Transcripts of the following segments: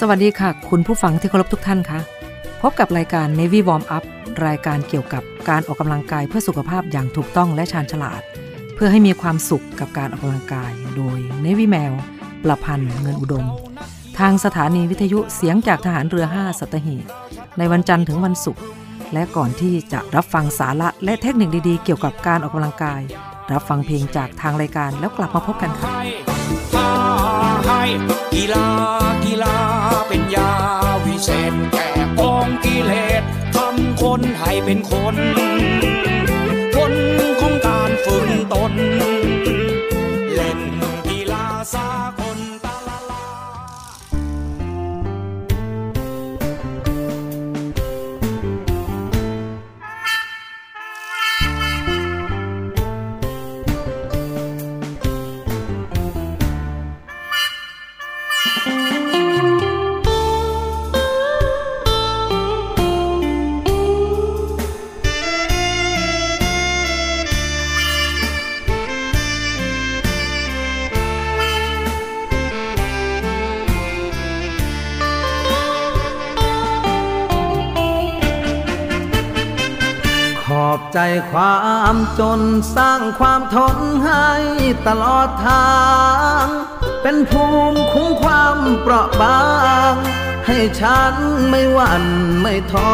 สวัสดีค่ะ คุณผู้ฟังที่เคารพทุกท่านคะพบกับรายการ Navy Warm Up รายการเกี่ยวกับการออกกำลังกายเพื่อสุขภาพอย่างถูกต้องและชาญฉลาด เพื่อให้มีความสุขกับการออกกำลังกาย โดย Navy แมว ประพันธ์เงินอุดม ทางสถานีวิทยุเสียงจากทหารเรือ 5 สัตหีบในวันจันทร์ถึงวันศุกร์และก่อนที่จะรับฟังสาระและเทคนิคดีๆ เกี่ยวกับการออกกำลังกาย รับฟังเพลงจากทางรายการแล้วกลับมาพบกันค่ะกีฬากีฬา เป็นยาวิเศษแก่กองกิเลสทำคนให้เป็นคน คนของการฝึกตน เล่นกีฬาสาก ใจความจนสร้างความทนให้ตลอดทาง เป็นภูมิคุ้มความเปราะบาง ให้ฉันไม่หวั่นไม่ท้อ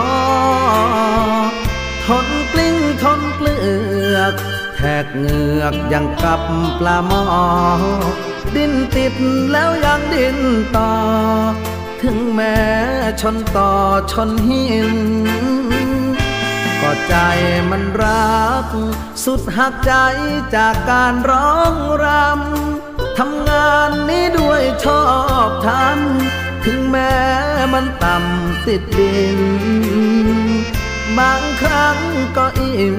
ทนกลิ้งทนเกลือกแทกเหงือกยังกับปลาหมอ ดิ้นติดแล้วยังดิ้นต่อ ถึงแม้ชนต่อชนหิน ใจมันรัก สุดหักใจจากการร้องรำทำงานนี้ด้วยชอบทำถึงแม้มันต่ำติดดิน บางครั้งก็อิ่ม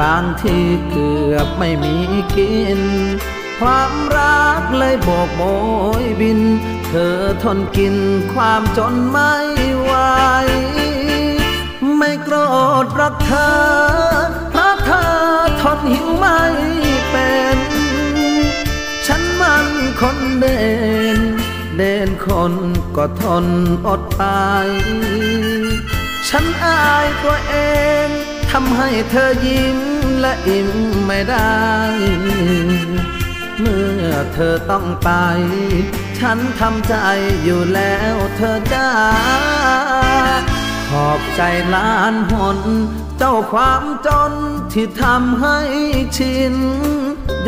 บางทีเกือบไม่มีกิน ความรักเลยโบกโบยบิน เธอทนกินความจนไม่ไหว ไม่โกรธรักเธอเพราะเธอทนหิวไม่เป็น ฉันมันคนเด่น เด่นคนก็ทนอดไป ฉันอายตัวเองทำให้เธอยิ้มและอิ่มไม่ได้ เมื่อเธอต้องไป ฉันทำใจอยู่แล้วเธอจ้ อบใจล้านหน เจ้าความจนที่ทำให้ชิน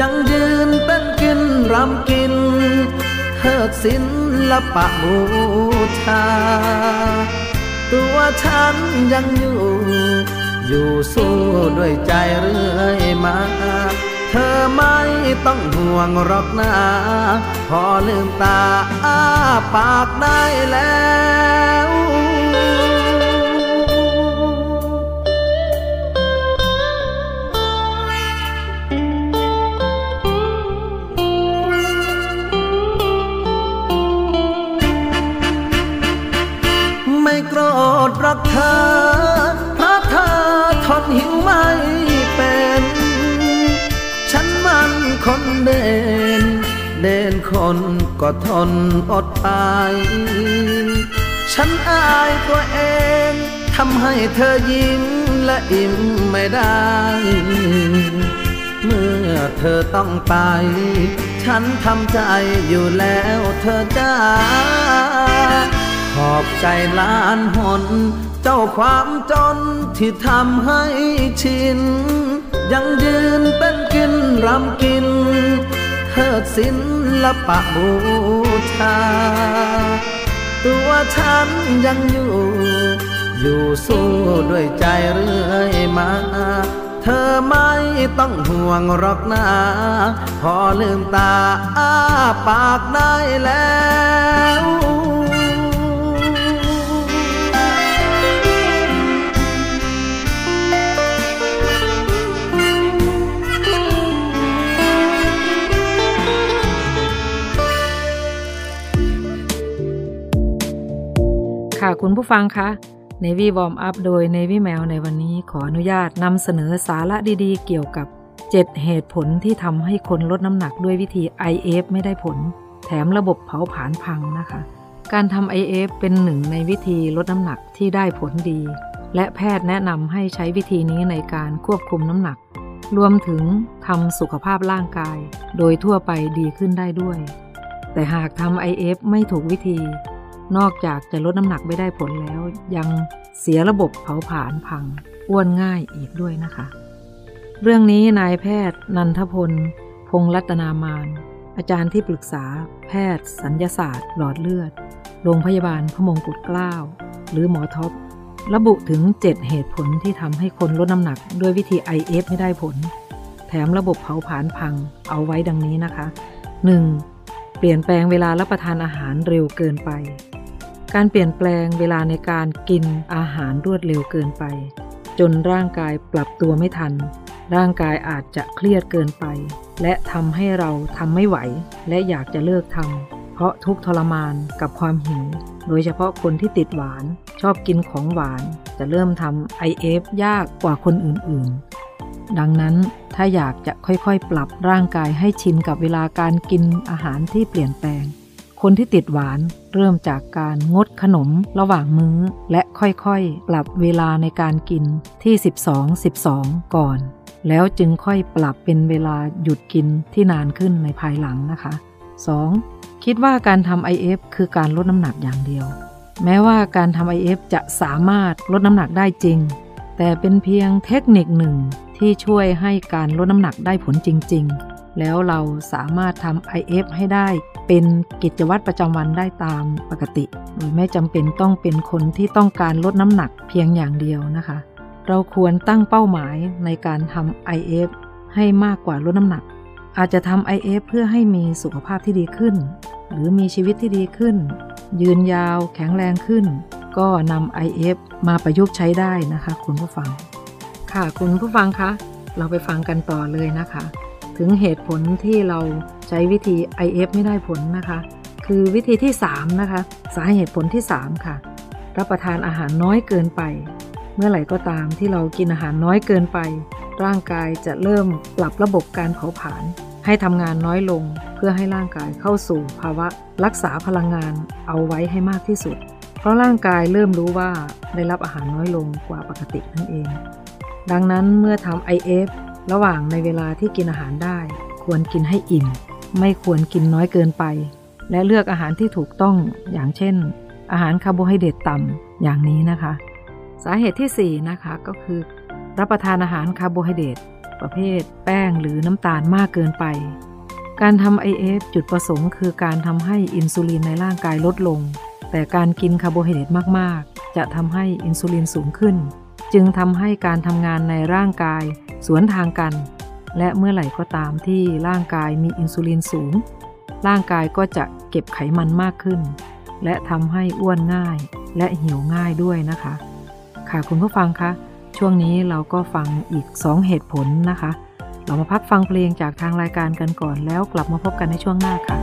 ยังยืนเป็นกินรำกินเทิดศิลปะบูชา ตัวฉันยังอยู่ อยู่สู้ด้วยใจเรื่อยมา เธอไม่ต้องห่วงหรอกนะพอลืมตาอ้าปากได้แล้ว โกรธรักเธอเพราะเธอทนหิวไม่เป็น ฉันมันคนเด่น เด่นคนก็ทนอดไปฉันอายตัวเองทำให้เธอยิ้มและอิ่มไม่ได้ เมื่อเธอต้องไป ฉันทำใจอยู่แล้วเธอจ้า ขอบใจล้านหน เจ้าความจนที่ทำให้ชิน ยังยืนเป็นกินรำกินเทิดศิลปะบูชา ตัวฉันยังอยู่ อยู่สู้ด้วยใจเรื่อยมา เธอไม่ต้องห่วงหรอกนะ พอลืมตาอ้าปากได้แล้ว คุณผู้ฟังคะ Navy Warm Up โดย Navy แมวในวันนี้ขออนุญาตนำเสนอสาระดีๆ เกี่ยวกับ 7 เหตุผลที่ทำให้คนลดน้ำหนักด้วยวิธี IF ไม่ได้ผล แถมระบบเผาผลาญพังนะคะ การทำ IF เป็นหนึ่งในวิธีลดน้ำหนักที่ได้ผลดี และแพทย์แนะนำให้ใช้วิธีนี้ในการควบคุมน้ำหนัก รวมถึงทำสุขภาพร่างกาย โดยทั่วไปดีขึ้นได้ด้วย แต่หากทำ IF ไม่ถูกวิธี นอกจากจะลดน้ำหนักไม่ได้ผลแล้ว ยังเสียระบบเผาผลาญพังอ้วนง่ายอีกด้วยนะคะ เรื่องนี้นายแพทย์ นันทพล พงรัตนามาน อาจารย์ที่ปรึกษา แพทย์ สัญญาศาสตร์ หลอดเลือด โรงพยาบาลพระมงกุฎเกล้า หรือหมอท็อประบุถึง 7 เหตุผลที่ทำให้คนลดน้ำหนักด้วยวิธี IF ไม่ได้ผล แถมระบบเผาผลาญพังเอาไว้ดังนี้นะคะ 1. เปลี่ยนแปลงเวลารับประทานอาหารเร็วเกินไป การเปลี่ยนแปลงเวลาในการกินอาหารรวดเร็วเกินไป จนร่างกายปรับตัวไม่ทัน ร่างกายอาจจะเครียดเกินไป และทำให้เราทำไม่ไหว และอยากจะเลิกทำเพราะทุกทรมานกับความหิว โดยเฉพาะคนที่ติดหวาน ชอบกินของหวาน จะเริ่มทำ IF ยากกว่าคนอื่นๆ ดังนั้นถ้าอยากจะค่อยๆ ปรับร่างกายให้ชินกับเวลาการกินอาหารที่เปลี่ยนแปลง คนที่ติดหวานเริ่มจากการงดขนมระหว่างมื้อ และค่อยๆ ปรับเวลาในการกินที่ 12-12 ก่อน แล้วจึงค่อยปรับเป็นเวลาหยุดกินที่นานขึ้นในภายหลังนะคะ 2. คิดว่าการทำ IF คือการลดน้ำหนักอย่างเดียว แม้ว่าการทำ IF จะสามารถลดน้ำหนักได้จริง แต่เป็นเพียงเทคนิคหนึ่งที่ช่วยให้การลดน้ำหนักได้ผลจริง ๆ แล้วเราสามารถทำ IF ให้ได้ เป็นกิจวัตรประจำวันได้ตามปกติ โดยไม่จำเป็นต้องเป็นคนที่ต้องการลดน้ำหนักเพียงอย่างเดียวนะคะ เราควรตั้งเป้าหมายในการทำ IF ให้มากกว่าลดน้ำหนัก อาจจะทำ IF เพื่อให้มีสุขภาพที่ดีขึ้น หรือมีชีวิตที่ดีขึ้น ยืนยาวแข็งแรงขึ้น ก็นำ IF มาประยุกต์ใช้ได้นะคะ คุณผู้ฟัง ค่ะคุณผู้ฟังคะเราไปฟังกันต่อเลยนะคะ ถึงเหตุผลที่เราใช้วิธี IF ไม่ได้ผลนะคะ คือวิธีที่ 3 นะคะ สาเหตุผลที่ 3 ค่ะ รับประทานอาหารน้อยเกินไป เมื่อไหร่ก็ตามที่เรากินอาหารน้อยเกินไป ร่างกายจะเริ่มปรับระบบการเผาผลาญให้ทำงานน้อยลงเพื่อให้ร่างกายเข้าสู่ภาวะรักษาพลังงานเอาไว้ให้มากที่สุด เพราะร่างกายเริ่มรู้ว่าได้รับอาหารน้อยลงกว่าปกตินั่นเอง ดังนั้นเมื่อทำ IF ระหว่างในเวลาที่กินอาหารได้ ควรกินให้อิ่ม ไม่ควรกินน้อยเกินไป และเลือกอาหารที่ถูกต้องอย่างเช่น อาหารคาร์โบไฮเดรตต่ำอย่างนี้นะคะ สาเหตุที่ 4 นะคะก็คือ รับประทานอาหารคาร์โบไฮเดรตประเภท แป้งหรือน้ำตาลมากเกินไป การทำ IF จุดประสงค์คือการทำให้อินซูลินในร่างกายลดลง แต่การกินคาร์โบไฮเดรตมากๆ จะทำให้อินซูลินสูงขึ้น จึงทำให้การทำงานในร่างกาย สวนทางกัน และเมื่อไหร่ก็ตามที่ร่างกายมีอินซูลินสูง ร่างกายก็จะเก็บไขมันมากขึ้น และทำให้อ้วนง่ายและหิวง่ายด้วยนะคะ ค่ะคุณผู้ฟังคะช่วงนี้เราก็ฟังอีก 2 เหตุผลนะคะ เรามาพักฟังเพลงจากทางรายการกันก่อนแล้วกลับมาพบกันในช่วงหน้าค่ะ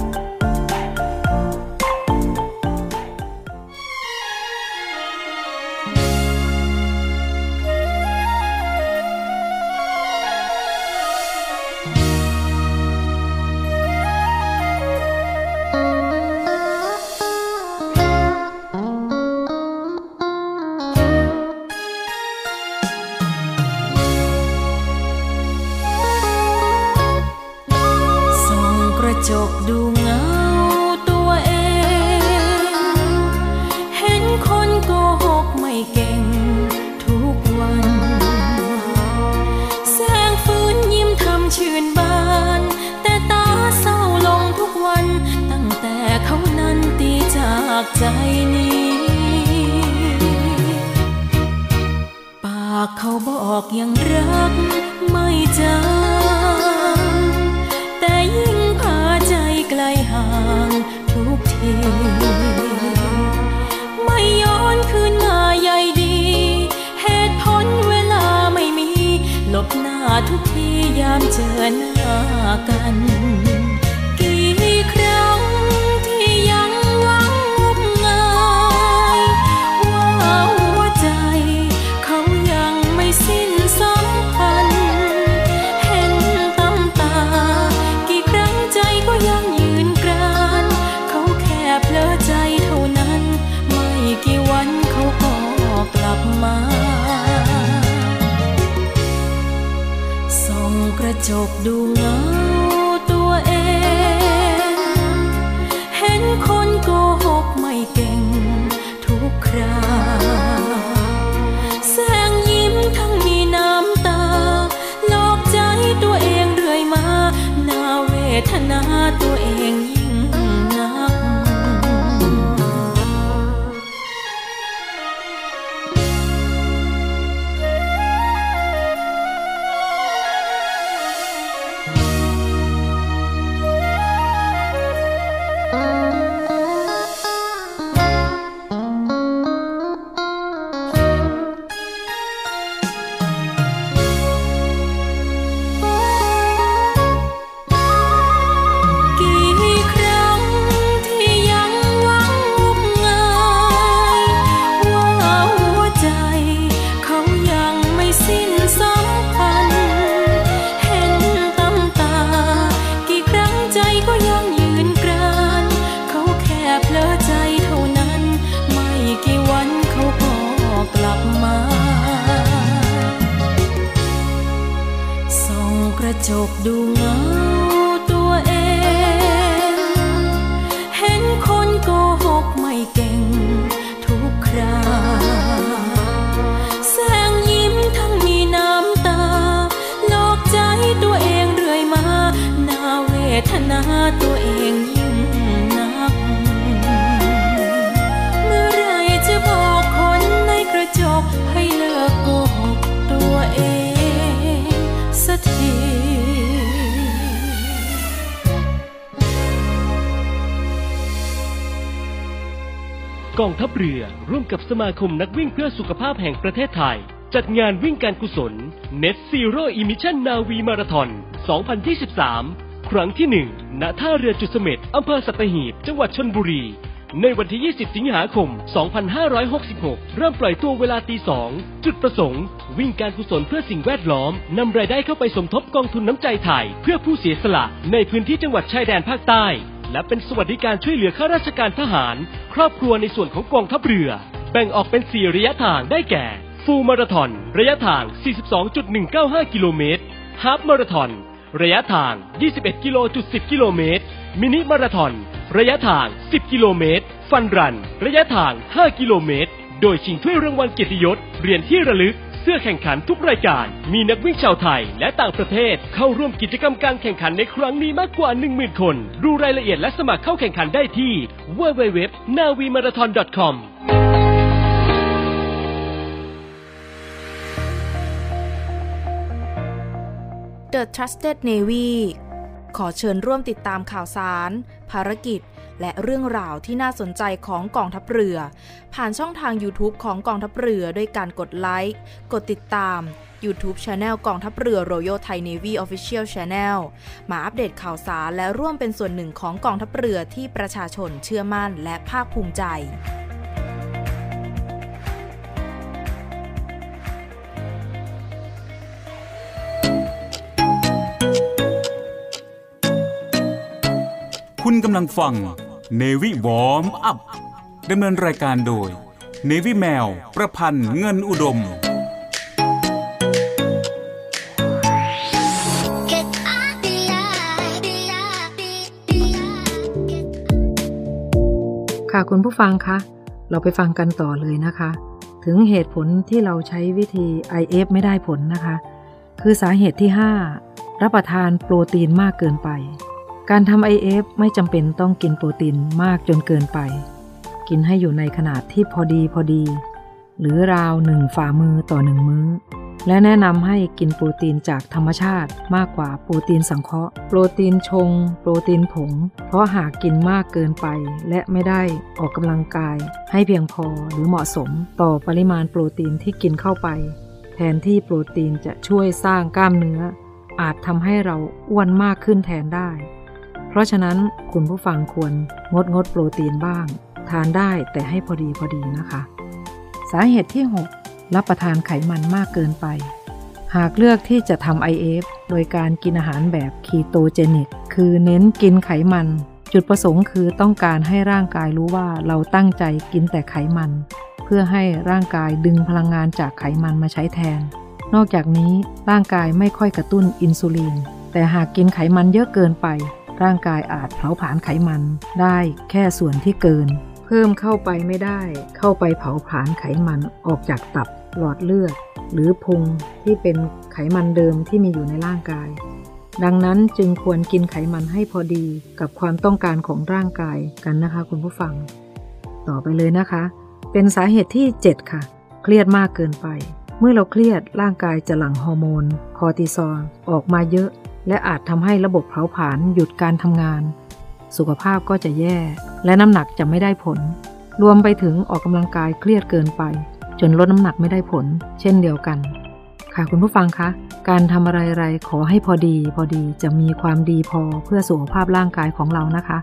จบดูงาตั กองทัพเรือร่วมกับสมาคมนักวิ่งเพื่อสุขภาพแห่งประเทศไทย จัดงานวิ่งการกุศล Net Zero Emission Navi Marathon 2023 ครั้งที่ 1 ณ ท่าเรือจุดเสม็ดอำเภอสัตหีบ จังหวัดชนบุรี ในวันที่ 20 สิงหาคม 2566 เริ่มปล่อยตัวเวลาตี 2 จุดประสงค์ วิ่งการกุศลเพื่อสิ่งแวดล้อม นำรายได้เข้าไปสมทบกองทุนน้ำใจไทย เพื่อผู้เสียสละในพื้นที่จังหวัดชายแดนภาคใต้ และเป็นสวัสดิการช่วยเหลือข้าราชการทหาร ครอบครัวในส่วนของกองทัพเรือ แบ่งออกเป็น 4 ระยะทางได้แก่ ฟูลมาราธอน ระยะทาง 42.195 กิโลเมตรฮาฟมาราธอน ระยะทาง 21กิโล10กิโลเมตร มินิมาราธอน ระยะทาง 10 กิโลเมตร ฟันรัน ระยะทาง 5 กิโลเมตร โดยชิงถ้วยรางวัลเกียรติยศ เหรียญที่ระลึก เสื้อแข่งขันทุกรายการ มีนักวิ่งชาวไทยและต่างประเทศเข้าร่วมกิจกรรมการแข่งขันในครั้งนี้มากกว่า 10,000 คน ดูรายละเอียดและสมัครเข้าแข่งขันได้ที่ www.navimarathon.com The Trusted Navy ขอเชิญร่วมติดตามข่าวสาร ภารกิจ และเรื่องราวที่น่าสนใจของกองทัพเรือ ผ่านช่องทาง YouTube ของกองทัพเรือด้วยการกดไลค์ กดติดตาม YouTube Channel กองทัพเรือ Royal Thai Navy Official Channel มาอัปเดตข่าวสารและร่วมเป็นส่วนหนึ่งของกองทัพเรือที่ประชาชนเชื่อมั่นและภาคภูมิใจคุณกำลังฟัง Navy Warm Up ดำเนินรายการโดย Navy แมว ประพันธ์เงินอุดม ค่ะคุณผู้ฟังคะเราไปฟังกันต่อเลยนะคะ ถึงเหตุผลที่เราใช้วิธี IF ไม่ได้ผลนะคะ คือสาเหตุที่ 5 รับประทานโปรตีนมากเกินไป การทำ IF ไม่จำเป็นต้องกินโปรตีนมากจนเกินไป กินให้อยู่ในขนาดที่พอดีพอดี หรือราวหนึ่งฝ่ามือต่อหนึ่งมื้อ และแนะนำให้กินโปรตีนจากธรรมชาติมากกว่าโปรตีนสังเคราะห์ โปรตีนชง โปรตีนผง เพราะหากกินมากเกินไป และไม่ได้ออกกำลังกาย ให้เพียงพอหรือเหมาะสมต่อปริมาณโปรตีนที่กินเข้าไป แทนที่โปรตีนจะช่วยสร้างกล้ามเนื้อ อาจทำให้เราอ้วนมากขึ้นแทนได้ เพราะฉะนั้นคุณผู้ฟังควรงดงดโปรตีนบ้าง ทานได้แต่ให้พอดีพอดีนะคะ สาเหตุที่ 6 รับประทานไขมันมากเกินไป หากเลือกที่จะทำ IF โดยการกินอาหารแบบคีโตเจนิกคือเน้นกินไขมัน จุดประสงค์คือต้องการให้ร่างกายรู้ว่าเราตั้งใจกินแต่ไขมัน เพื่อให้ร่างกายดึงพลังงานจากไขมันมาใช้แทน นอกจากนี้ร่างกายไม่ค่อยกระตุ้นอินซูลินแต่หากกินไขมันเยอะเกินไป ร่างกายอาจเผาผลาญไขมัน ได้แค่ส่วนที่เกิน เพิ่มเข้าไปไม่ได้ เข้าไปเผาผลาญไขมันออกจากตับหลอดเลือด หรือพุงที่เป็นไขมันเดิมที่มีอยู่ในร่างกาย ดังนั้นจึงควรกินไขมันให้พอดีกับความต้องการของร่างกายกันนะคะคุณผู้ฟัง ต่อไปเลยนะคะ เป็นสาเหตุที่ 7 ค่ะ เครียดมากเกินไป เมื่อเราเครียดร่างกายจะหลั่งฮอร์โมน คอร์ติซอลออกมาเยอะ และอาจทำให้ระบบเผาผลาญหยุดการทำงาน สุขภาพก็จะแย่ และน้ำหนักจะไม่ได้ผล รวมไปถึงออกกำลังกายเครียดเกินไป จนลดน้ำหนักไม่ได้ผล เช่นเดียวกัน ค่ะคุณผู้ฟังคะ การทำอะไรๆขอให้พอดี พอดีจะมีความดีพอเพื่อสุขภาพร่างกายของเรานะคะ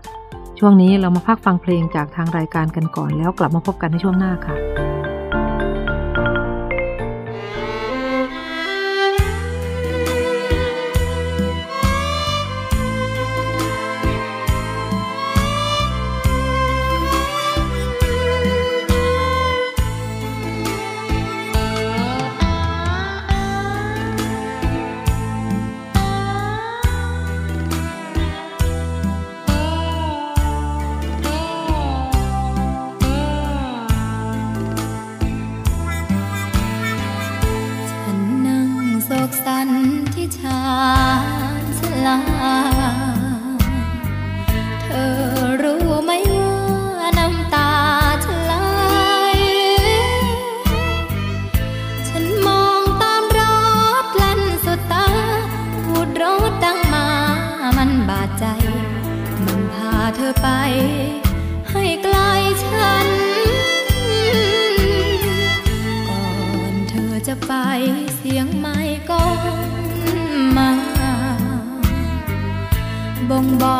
ช่วงนี้เรามาพักฟังเพลงจากทางรายการกันก่อนแล้วกลับมาพบกันในช่วงหน้าค่ะ บ่งบอ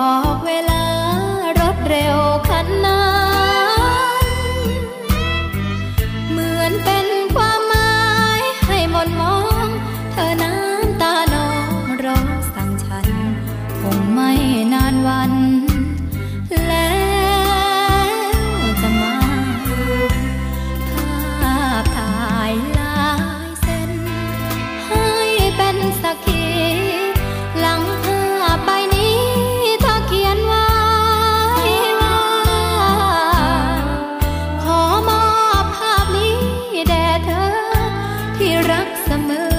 เสมอ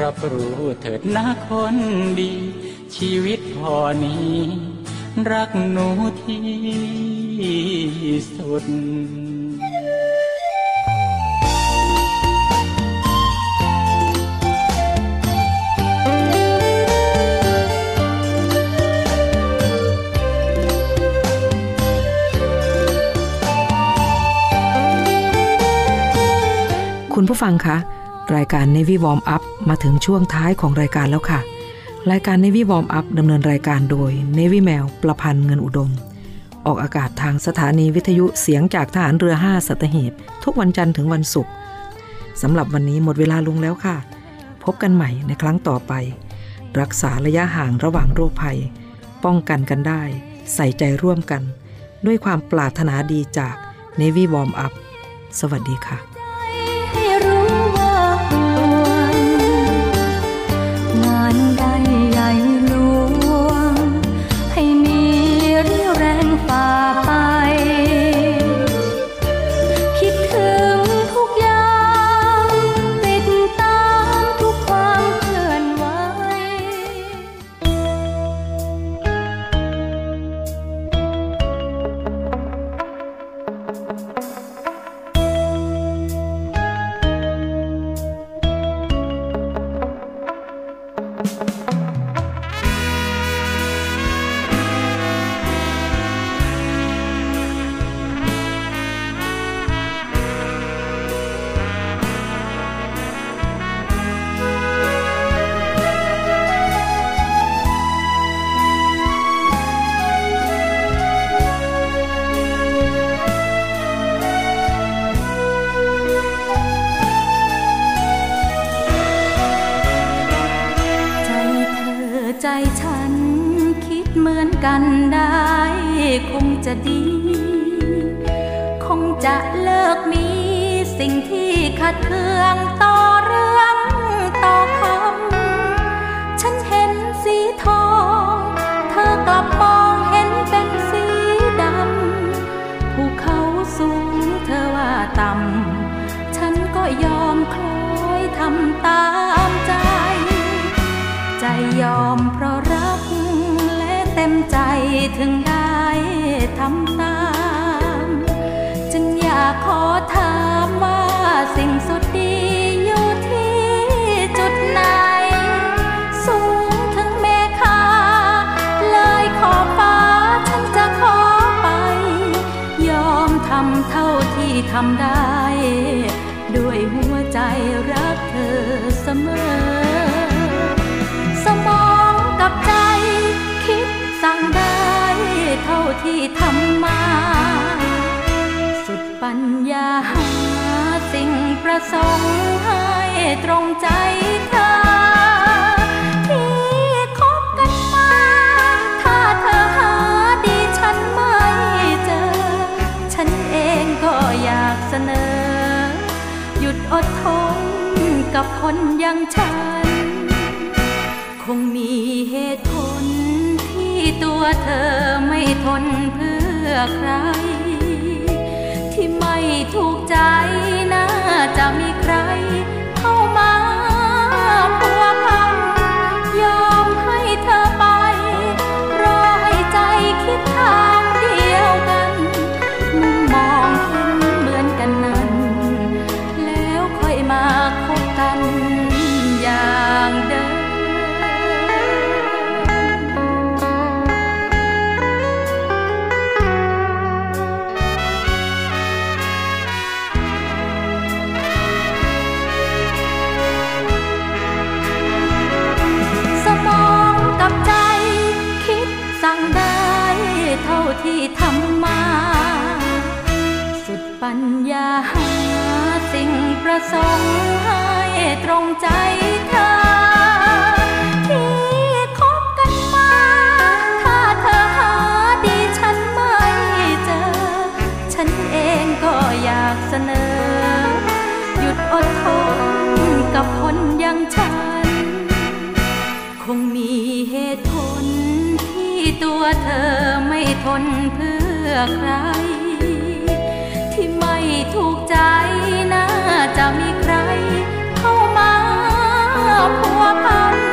รับรู้เถิดนะคนดี ชีวิตพอนี้ รักหนูที่สุดคุณผู้ฟังคะ รายการ Navy Warm Up มาถึงช่วงท้ายของรายการแล้วค่ะ รายการ Navy Warm Up ดำเนินรายการโดย Navy แมวประพันธ์เงินอุดม ออกอากาศทางสถานีวิทยุเสียงจากทหารเรือ 5สัตหีบทุกวันจันทร์ถึงวันศุกร์สำหรับวันนี้หมดเวลาลงแล้วค่ะ พบกันใหม่ในครั้งต่อไป รักษาระยะห่างระหว่างโรคภัย ป้องกันกันได้ ใส่ใจร่วมกัน ด้วยความปรารถนาดีจาก Navy Warm Up สวัสดีค่ะ ที่ทำมา สุดปัญญาหาสิ่งประสงค์ให้ตรงใจเธอที่คบกันมาถ้าเธอหาดีฉันไม่เจอฉันเองก็อยากเสนอหยุดอดทนกับคนอย่างฉัน คงมีเหตุผลที่ตัวเธอ นเพื่อใคร ที่ไม่ถูกใจน่าจะมี ตัวเธอไม่ทนเพื่อใคร ที่ไม่ถูกใจน่าจะมีใคร เข้ามาพัวพัน